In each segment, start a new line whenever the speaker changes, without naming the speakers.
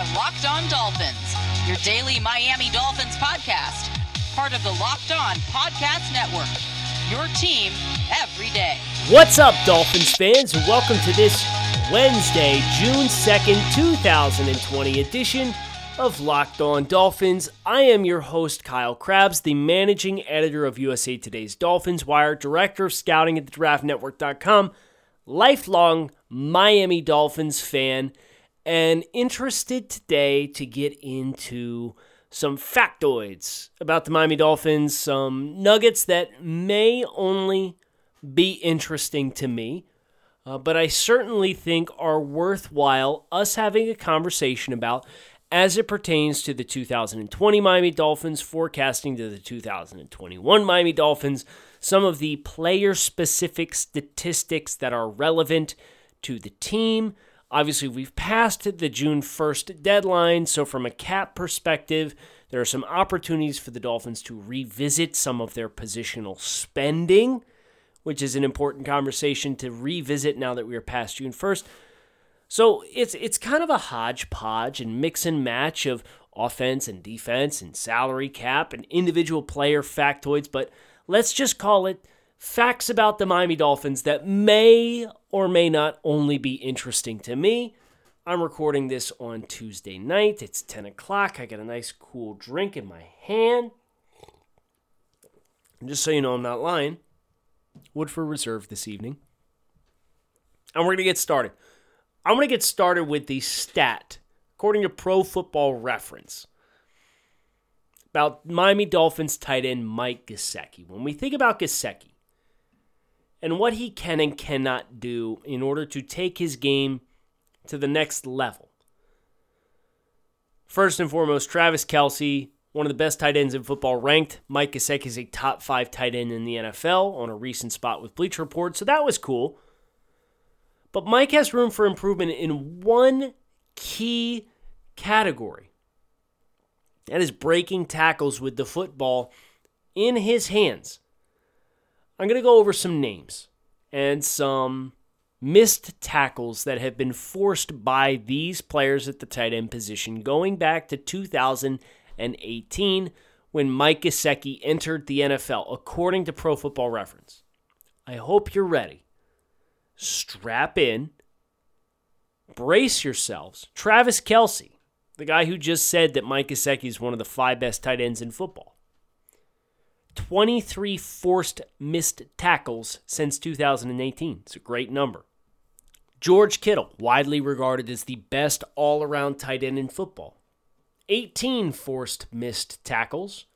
are Locked On Dolphins, your daily Miami Dolphins podcast, part of the Locked On Podcast Network. Your team every day.
What's up, Dolphins fans, welcome to this Wednesday, June 2nd, 2020 edition of Locked On Dolphins. I am your host, Kyle Crabbs, the managing editor of USA Today's Dolphins Wire, director of scouting at the draftnetwork.com, lifelong Miami Dolphins fan, and interested today to get into some factoids about the Miami Dolphins, some nuggets that may only be interesting to me. Uh, but I certainly think are worthwhile us having a conversation about as it pertains to the 2020 Miami Dolphins, forecasting to the 2021 Miami Dolphins, some of the player specific statistics that are relevant to the team. Obviously, we've passed the June 1st deadline, so from a cap perspective, there are some opportunities for the Dolphins to revisit some of their positional spending, which is an important conversation to revisit now that we are past June 1st. So it's it's kind of a hodgepodge and mix and match of offense and defense and salary cap and individual player factoids, but let's just call it facts about the Miami Dolphins that may or may not only be interesting to me. I'm recording this on Tuesday night. It's 10 o'clock. I got a nice cool drink in my hand. And just so you know, I'm not lying. Woodford Reserve this evening. And we're going to get started. I'm going to get started with the stat, according to Pro Football Reference, about Miami Dolphins tight end Mike Gesicki. When we think about Gesicki and what he can and cannot do in order to take his game to the next level, first and foremost, Travis Kelce, one of the best tight ends in football, ranked Mike Gesicki is a top five tight end in the NFL on a recent spot with Bleacher Report, so that was cool. But Mike has room for improvement in one key category. That is breaking tackles with the football in his hands. I'm going to go over some names and some missed tackles that have been forced by these players at the tight end position going back to 2018 when Mike Gesicki entered the NFL, according to Pro Football Reference. I hope you're ready strap in, brace yourselves. Travis Kelce, the guy who just said that Mike Gesicki is one of the five best tight ends in football. 23 forced missed tackles since 2018. It's a great number. George Kittle, widely regarded as the best all around tight end in football. 18 forced missed tackles.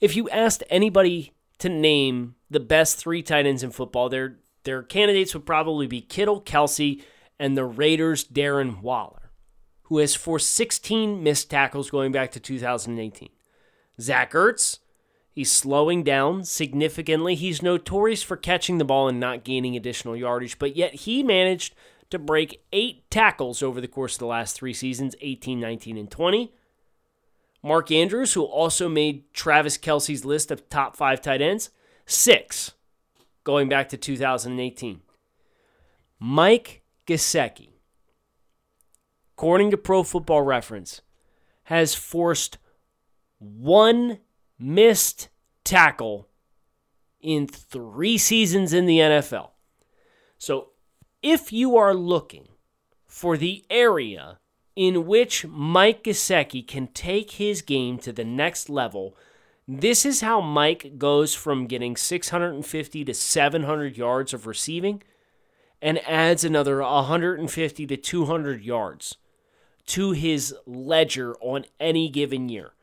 If you asked anybody to name the best three tight ends in football, they're their candidates would probably be Kittle, Kelce, and the Raiders' Darren Waller, who has forced 16 missed tackles going back to 2018. Zach Ertz, he's slowing down significantly. He's notorious for catching the ball and not gaining additional yardage, but yet he managed to break eight tackles over the course of the last three seasons 18, 19, and 20. Mark Andrews, who also made Travis Kelce's list of top five tight ends, six going back to 2018. Mike Gesicki, according to Pro Football Reference, has forced one missed tackle in three seasons in the NFL. So if you are looking for the area in which Mike Gesicki can take his game to the next level this is how Mike goes from getting 650 to 700 yards of receiving and adds another 150 to 200 yards to his ledger on any given year.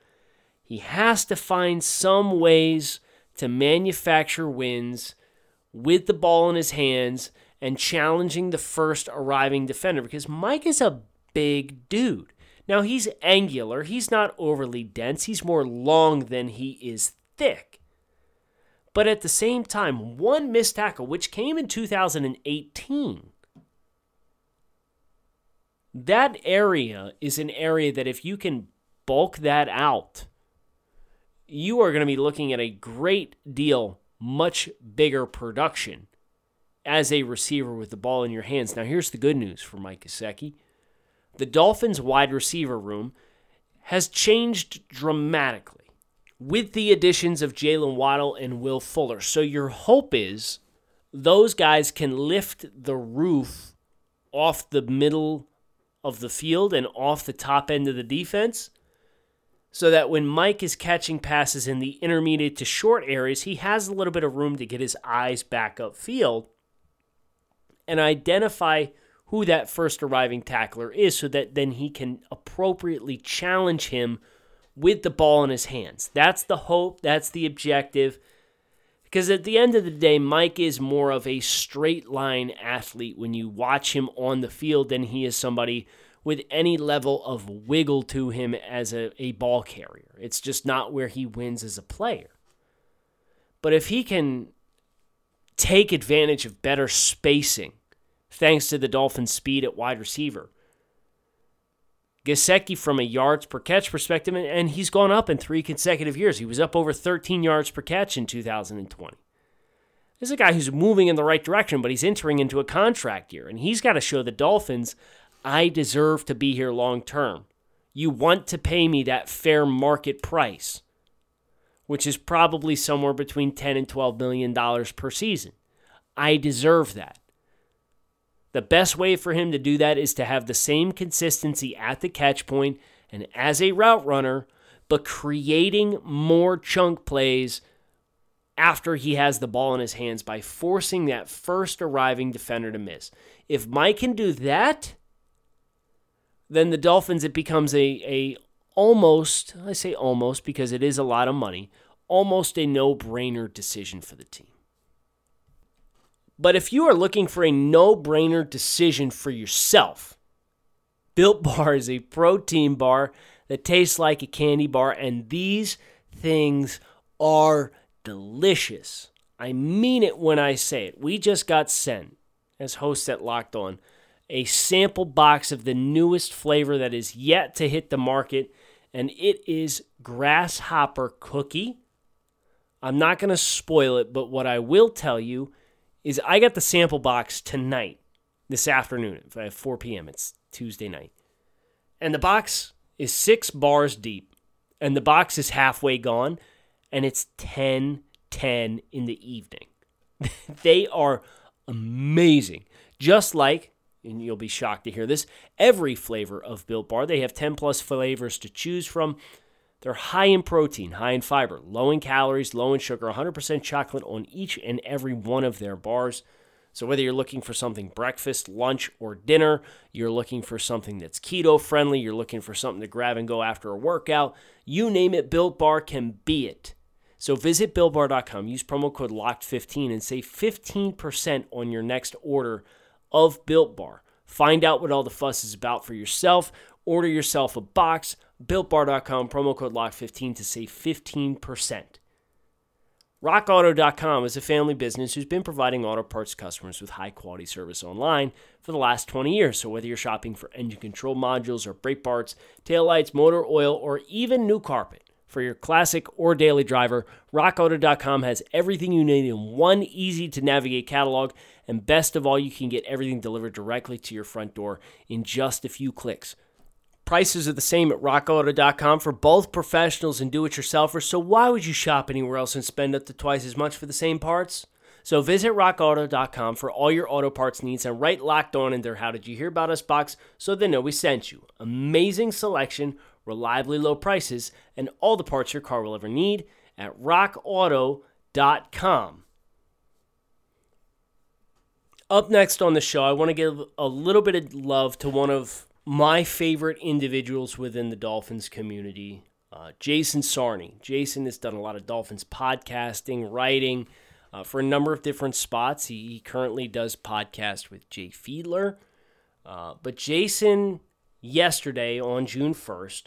He has to find some ways to manufacture wins with the ball in his hands and challenging the first arriving defender because Mike is a big dude. Now, he's angular, he's not overly dense, he's more long than he is thick. But at the same time, one missed tackle, which came in 2018, that area is an area that if you can bulk that out, you are going to be looking at a great deal much bigger production as a receiver with the ball in your hands. Now, here's the good news for Mike Gesicki. the Dolphins' wide receiver room has changed dramatically with the additions of Jaylen Waddle and Will Fuller. So your hope is those guys can lift the roof off the middle of the field and off the top end of the defense so that when Mike is catching passes in the intermediate to short areas, he has a little bit of room to get his eyes back upfield and identify who that first arriving tackler is so that then he can appropriately challenge him with the ball in his hands. That's the hope, that's the objective. Because at the end of the day, Mike is more of a straight line athlete when you watch him on the field than he is somebody with any level of wiggle to him as a, a ball carrier. It's just not where he wins as a player. But if he can take advantage of better spacing, thanks to the Dolphins' speed at wide receiver, Gesicki from a yards per catch perspective, and he's gone up in three consecutive years. He was up over 13 yards per catch in 2020. This is a guy who's moving in the right direction, but he's entering into a contract year, and he's got to show the Dolphins I deserve to be here long term. You want to pay me that fair market price, which is probably somewhere between 10 and 12 million dollars per season. I deserve that. The best way for him to do that is to have the same consistency at the catch point and as a route runner, but creating more chunk plays after he has the ball in his hands by forcing that first arriving defender to miss. If Mike can do that, then the Dolphins it becomes a a almost I say almost because it is a lot of money, almost a no-brainer decision for the team. But if you are looking for a no-brainer decision for yourself, Built Bar is a protein bar that tastes like a candy bar and these things are delicious. I mean it when I say it. We just got sent as hosts at Locked On a sample box of the newest flavor that is yet to hit the market, and it is Grasshopper Cookie. I'm not going to spoil it, but what I will tell you is I got the sample box tonight, this afternoon at 4 p.m. It's Tuesday night. And the box is six bars deep, and the box is halfway gone, and it's 10 10 in the evening. they are amazing. Just like and you'll be shocked to hear this, every flavor of Built Bar. They have 10 plus flavors to choose from. They're high in protein, high in fiber, low in calories, low in sugar, 100% chocolate on each and every one of their bars. So, whether you're looking for something breakfast, lunch, or dinner, you're looking for something that's keto friendly, you're looking for something to grab and go after a workout, you name it, Built Bar can be it. So, visit BuiltBar.com, use promo code LOCKED15, and save 15% on your next order of Built Bar. Find out what all the fuss is about for yourself. Order yourself a box. BuiltBar.com, promo code LOCK15 to save 15%. RockAuto.com is a family business who's been providing auto parts customers with high quality service online for the last 20 years. So, whether you're shopping for engine control modules or brake parts, taillights, motor oil, or even new carpet, for your classic or daily driver, RockAuto.com has everything you need in one easy to navigate catalog and best of all, you can get everything delivered directly to your front door in just a few clicks. Prices are the same at rockauto.com for both professionals and do it yourselfers, so why would you shop anywhere else and spend up to twice as much for the same parts? So visit rockauto.com for all your auto parts needs and write locked on in their How Did You Hear About Us box so they know we sent you. Amazing selection, reliably low prices, and all the parts your car will ever need at rockauto.com. Up next on the show, I want to give a little bit of love to one of my favorite individuals within the Dolphins community, uh, Jason Sarney. Jason has done a lot of Dolphins podcasting, writing uh, for a number of different spots. He, he, currently does podcast with Jay Fiedler. Uh, but Jason, yesterday on June 1st,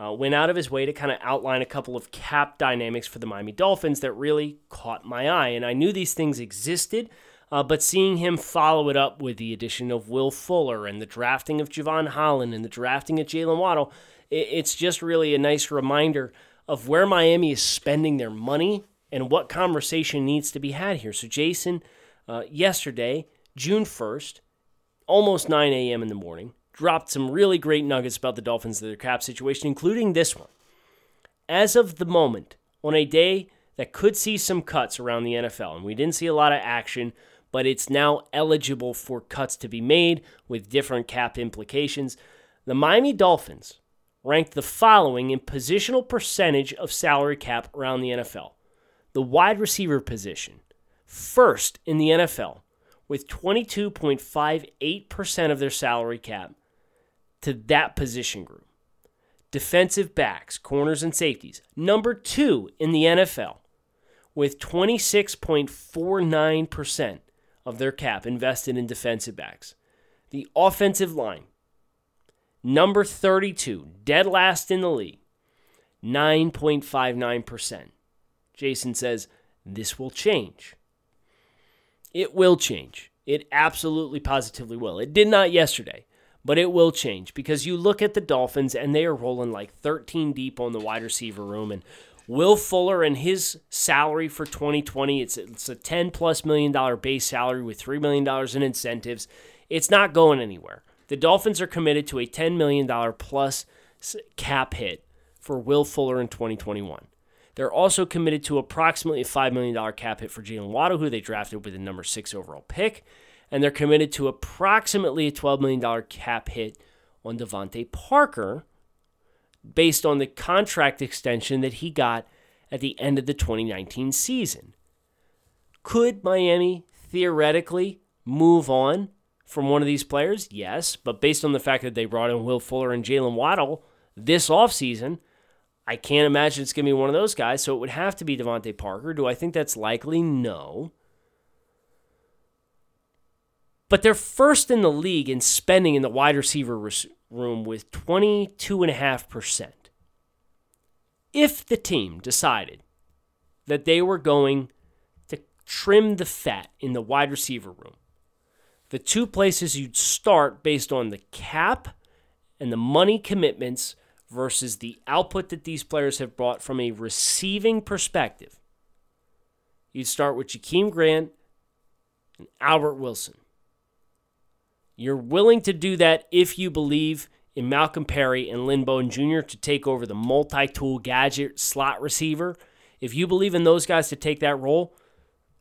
uh, went out of his way to kind of outline a couple of cap dynamics for the Miami Dolphins that really caught my eye. And I knew these things existed. Uh, but seeing him follow it up with the addition of Will Fuller and the drafting of Jevon Holland and the drafting of Jaylen Waddle, it, it's just really a nice reminder of where Miami is spending their money and what conversation needs to be had here. So, Jason, uh, yesterday, June 1st, almost 9 a.m. in the morning, dropped some really great nuggets about the Dolphins and their cap situation, including this one. As of the moment, on a day that could see some cuts around the NFL, and we didn't see a lot of action, but it's now eligible for cuts to be made with different cap implications. The Miami Dolphins ranked the following in positional percentage of salary cap around the NFL. The wide receiver position, first in the NFL, with 22.58% of their salary cap to that position group. Defensive backs, corners, and safeties, number two in the NFL, with 26.49% of their cap invested in defensive backs. The offensive line, number 32, dead last in the league, 9.59%. Jason says this will change. It will change. It absolutely positively will. It did not yesterday, but it will change because you look at the Dolphins and they are rolling like 13 deep on the wide receiver room and Will Fuller and his salary for 2020, it's, it's a 10 plus million dollar base salary with $3 million in incentives. It's not going anywhere. The Dolphins are committed to a $10 million plus cap hit for Will Fuller in 2021. They're also committed to approximately a $5 million cap hit for Jaylen Waddle, who they drafted with the number six overall pick. And they're committed to approximately a $12 million cap hit on DeVante Parker, based on the contract extension that he got at the end of the 2019 season. Could Miami theoretically move on from one of these players? Yes, but based on the fact that they brought in Will Fuller and Jaylen Waddle this offseason, I can't imagine it's going to be one of those guys, so it would have to be DeVante Parker. Do I think that's likely? No. But they're first in the league in spending in the wide receiver room with 22.5%. If the team decided that they were going to trim the fat in the wide receiver room, the two places you'd start based on the cap and the money commitments versus the output that these players have brought from a receiving perspective. You'd start with Jakeem Grant and Albert Wilson. You're willing to do that if you believe in Malcolm Perry and Lynn Bowden Jr. to take over the multi tool gadget slot receiver. If you believe in those guys to take that role,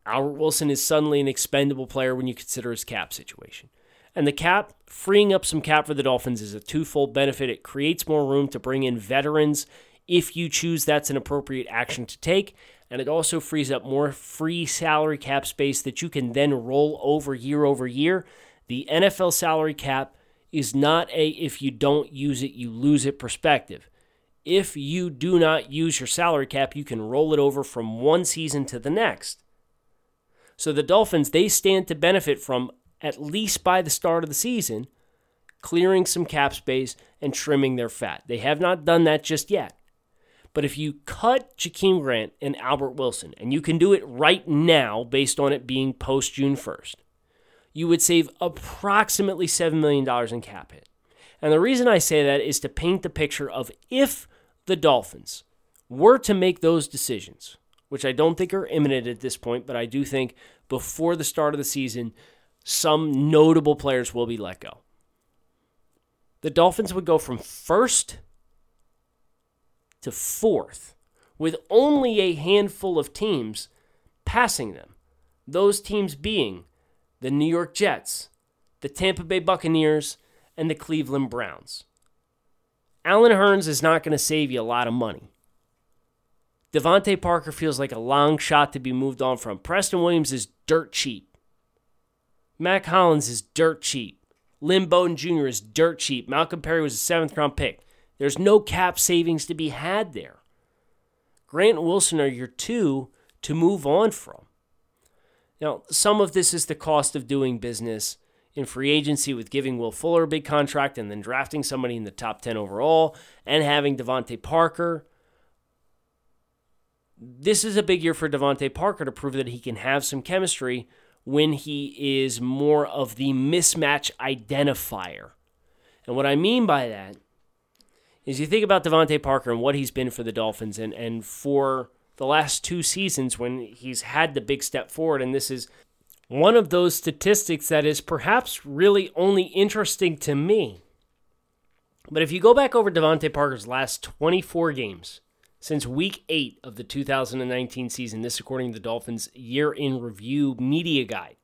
Albert Wilson is suddenly an expendable player when you consider his cap situation. And the cap, freeing up some cap for the Dolphins, is a twofold benefit. It creates more room to bring in veterans if you choose that's an appropriate action to take. And it also frees up more free salary cap space that you can then roll over year over year the NFL salary cap is not a if you don't use it, you lose it perspective. If you do not use your salary cap, you can roll it over from one season to the next. So the Dolphins, they stand to benefit from, at least by the start of the season, clearing some cap space and trimming their fat. They have not done that just yet. But if you cut Jakeem Grant and Albert Wilson, and you can do it right now based on it being post June 1st, you would save approximately $7 million in cap hit. And the reason I say that is to paint the picture of if the Dolphins were to make those decisions, which I don't think are imminent at this point, but I do think before the start of the season, some notable players will be let go. The Dolphins would go from first to fourth with only a handful of teams passing them. Those teams being the New York Jets, the Tampa Bay Buccaneers, and the Cleveland Browns. Allen Hurns is not going to save you a lot of money. DeVante Parker feels like a long shot to be moved on from. Preston Williams is dirt cheap. Mack Hollins is dirt cheap. Lynn Bowden Jr. is dirt cheap. Malcolm Perry was a seventh round pick. There's no cap savings to be had there. Grant Wilson are your two to move on from. Now, some of this is the cost of doing business in free agency with giving Will Fuller a big contract and then drafting somebody in the top 10 overall and having DeVante Parker. This is a big year for DeVante Parker to prove that he can have some chemistry when he is more of the mismatch identifier. And what I mean by that is you think about DeVante Parker and what he's been for the Dolphins and, and for the last two seasons when he's had the big step forward. And this is one of those statistics that is perhaps really only interesting to me. But if you go back over DeVante Parker's last 24 games since week 8 of the 2019 season, this according to the Dolphins year in review media guide,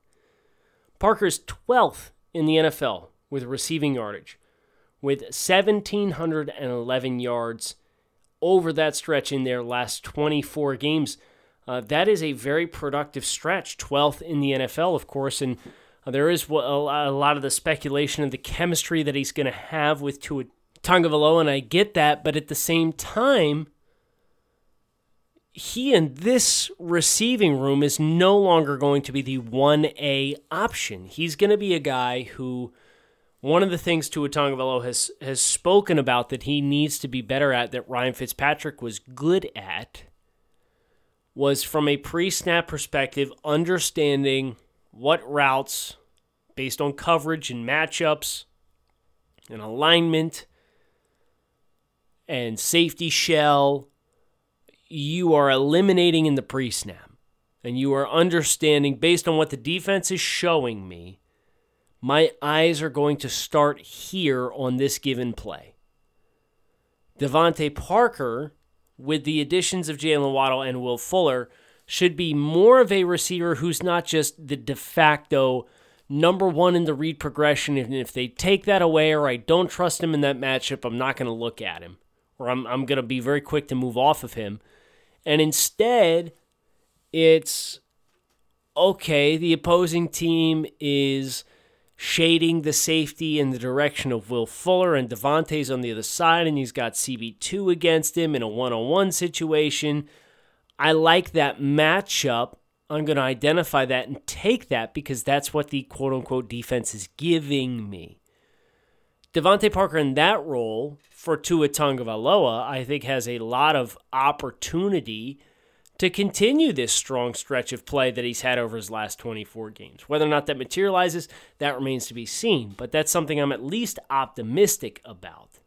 Parker's 12th in the NFL with receiving yardage, with 1,711 yards over that stretch in their last 24 games. Uh, that is a very productive stretch, 12th in the NFL, of course, and uh, there is a lot of the speculation of the chemistry that he's going to have with Tua Tagovailoa, and I get that, but at the same time, he in this receiving room is no longer going to be the 1A option. He's going to be a guy who one of the things Tua Tagovailoa has has spoken about that he needs to be better at that Ryan Fitzpatrick was good at was from a pre-snap perspective understanding what routes based on coverage and matchups and alignment and safety shell you are eliminating in the pre snap and you are understanding based on what the defense is showing me, my eyes are going to start here on this given play. DeVante Parker, with the additions of Jaylen Waddle and Will Fuller, should be more of a receiver who's not just the de facto number one in the read progression. And if they take that away or I don't trust him in that matchup, I'm not going to look at him or I'm, I'm going to be very quick to move off of him. And instead, it's okay, the opposing team is shading the safety in the direction of Will Fuller, and DeVante's on the other side, and he's got CB2 against him in a one on one situation. I like that matchup. I'm going to identify that and take that because that's what the quote unquote defense is giving me. DeVante Parker in that role for Tua Tagovailoa, I think has a lot of opportunity to continue this strong stretch of play that he's had over his last 24 games. Whether or not that materializes, that remains to be seen, but that's something I'm at least optimistic about.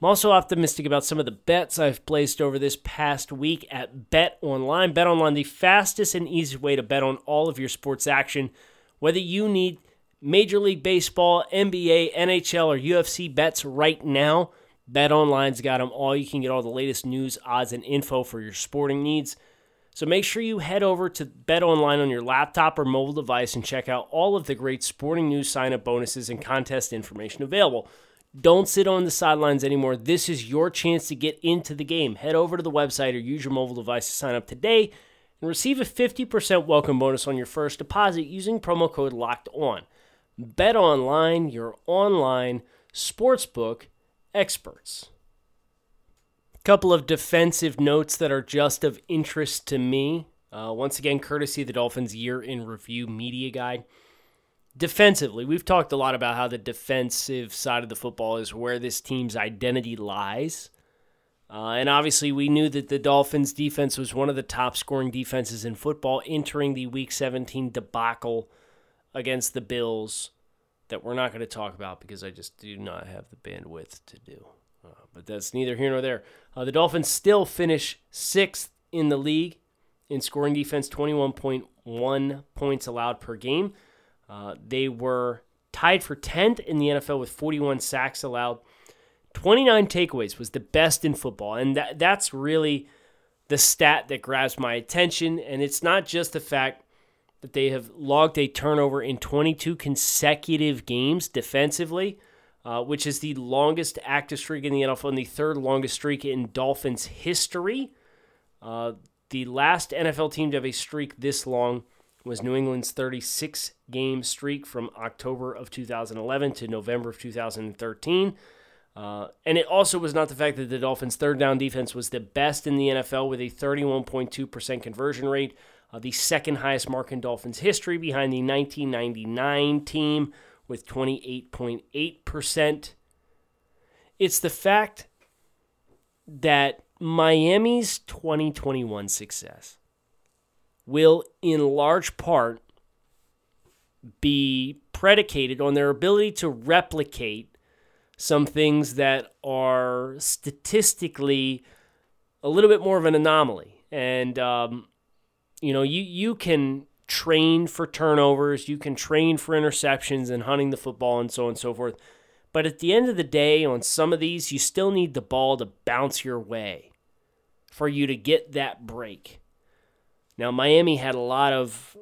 I'm also optimistic about some of the bets I've placed over this past week at Bet Online. Bet Online, the fastest and easiest way to bet on all of your sports action, whether you need Major League Baseball, NBA, NHL, or UFC bets right now. BetOnline's got them all. You can get all the latest news, odds, and info for your sporting needs. So make sure you head over to BetOnline on your laptop or mobile device and check out all of the great sporting news sign-up bonuses and contest information available. Don't sit on the sidelines anymore. This is your chance to get into the game. Head over to the website or use your mobile device to sign up today and receive a 50% welcome bonus on your first deposit using promo code LOCKED ON. BetOnline, your online sportsbook experts. Couple of defensive notes that are just of interest to me. Uh, once again, courtesy of the Dolphins Year in Review Media Guide. Defensively, we've talked a lot about how the defensive side of the football is where this team's identity lies. Uh, and obviously, we knew that the Dolphins' defense was one of the top scoring defenses in football entering the Week 17 debacle against the Bills that we're not going to talk about because I just do not have the bandwidth to do. Uh, but that's neither here nor there. Uh, the Dolphins still finish sixth in the league in scoring defense, 21.1 points allowed per game. Uh, they were tied for 10th in the NFL with 41 sacks allowed. 29 takeaways was the best in football. And that, that's really the stat that grabs my attention. And it's not just the fact that they have logged a turnover in 22 consecutive games defensively, uh, which is the longest active streak in the NFL and the third longest streak in Dolphins history. Uh, the last NFL team to have a streak this long was New England's 36 game streak from October of 2011 to November of 2013. Uh, and it also was not the fact that the Dolphins' third down defense was the best in the NFL with a 31.2% conversion rate, uh, the second highest mark in Dolphins history behind the 1999 team with 28.8%. It's the fact that Miami's 2021 success will, in large part, be predicated on their ability to replicate some things that are statistically a little bit more of an anomaly. And um, you know, you you can train for turnovers, you can train for interceptions and hunting the football and so on and so forth. But at the end of the day, on some of these, you still need the ball to bounce your way for you to get that break. Now, Miami had a lot of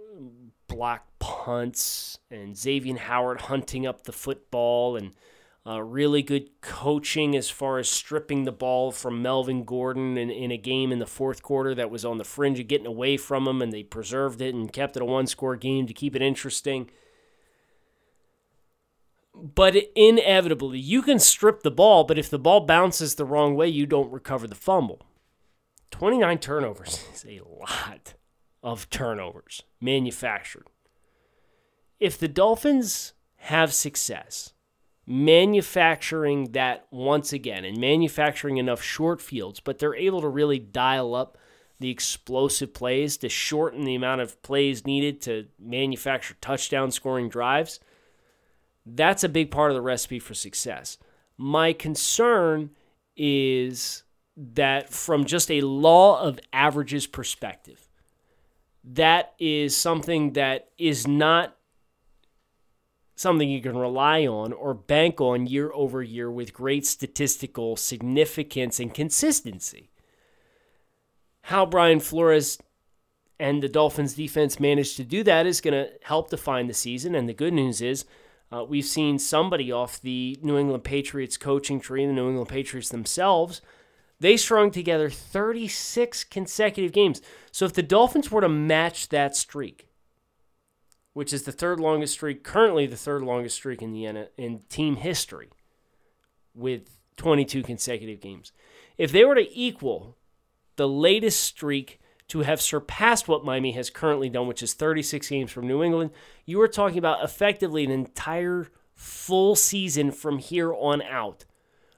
block punts and Xavier Howard hunting up the football and uh, really good coaching as far as stripping the ball from Melvin Gordon in, in a game in the fourth quarter that was on the fringe of getting away from him, and they preserved it and kept it a one score game to keep it interesting. But inevitably, you can strip the ball, but if the ball bounces the wrong way, you don't recover the fumble. 29 turnovers is a lot of turnovers manufactured. If the Dolphins have success manufacturing that once again and manufacturing enough short fields, but they're able to really dial up the explosive plays to shorten the amount of plays needed to manufacture touchdown scoring drives. That's a big part of the recipe for success. My concern is that from just a law of averages perspective, that is something that is not something you can rely on or bank on year over year with great statistical significance and consistency. How Brian Flores and the Dolphins defense managed to do that is going to help define the season. And the good news is, uh, we've seen somebody off the New England Patriots coaching tree, and the New England Patriots themselves. They strung together 36 consecutive games. So if the Dolphins were to match that streak, which is the third longest streak, currently the third longest streak in the in team history, with 22 consecutive games. If they were to equal the latest streak to have surpassed what Miami has currently done, which is 36 games from New England, you are talking about effectively an entire full season from here on out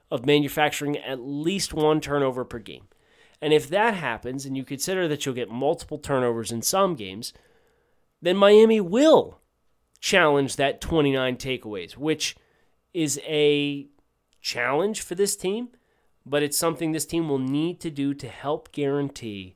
of manufacturing at least one turnover per game. And if that happens, and you consider that you'll get multiple turnovers in some games, then Miami will challenge that 29 takeaways, which is a challenge for this team, but it's something this team will need to do to help guarantee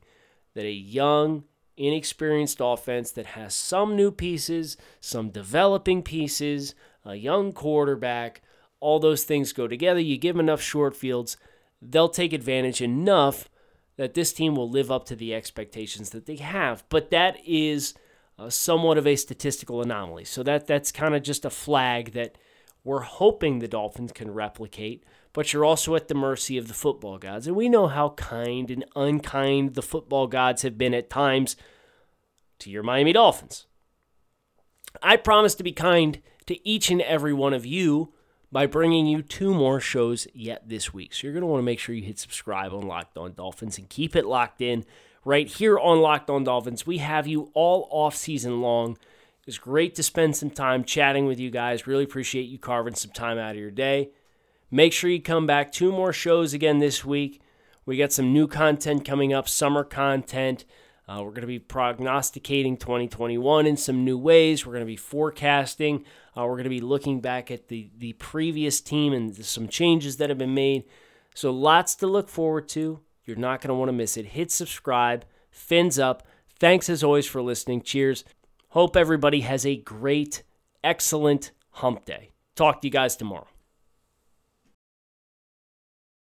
that a young, inexperienced offense that has some new pieces, some developing pieces, a young quarterback, all those things go together. You give them enough short fields, they'll take advantage enough that this team will live up to the expectations that they have. But that is uh, somewhat of a statistical anomaly. So that that's kind of just a flag that we're hoping the Dolphins can replicate, but you're also at the mercy of the football gods. And we know how kind and unkind the football gods have been at times to your Miami Dolphins. I promise to be kind to each and every one of you by bringing you two more shows yet this week. So you're going to want to make sure you hit subscribe on Locked On Dolphins and keep it locked in right here on Locked On Dolphins. We have you all off season long. It's great to spend some time chatting with you guys. Really appreciate you carving some time out of your day. Make sure you come back. Two more shows again this week. We got some new content coming up, summer content. Uh, we're going to be prognosticating 2021 in some new ways. We're going to be forecasting. Uh, we're going to be looking back at the, the previous team and some changes that have been made. So, lots to look forward to. You're not going to want to miss it. Hit subscribe, fins up. Thanks as always for listening. Cheers. Hope everybody has a great, excellent hump day. Talk to you guys tomorrow.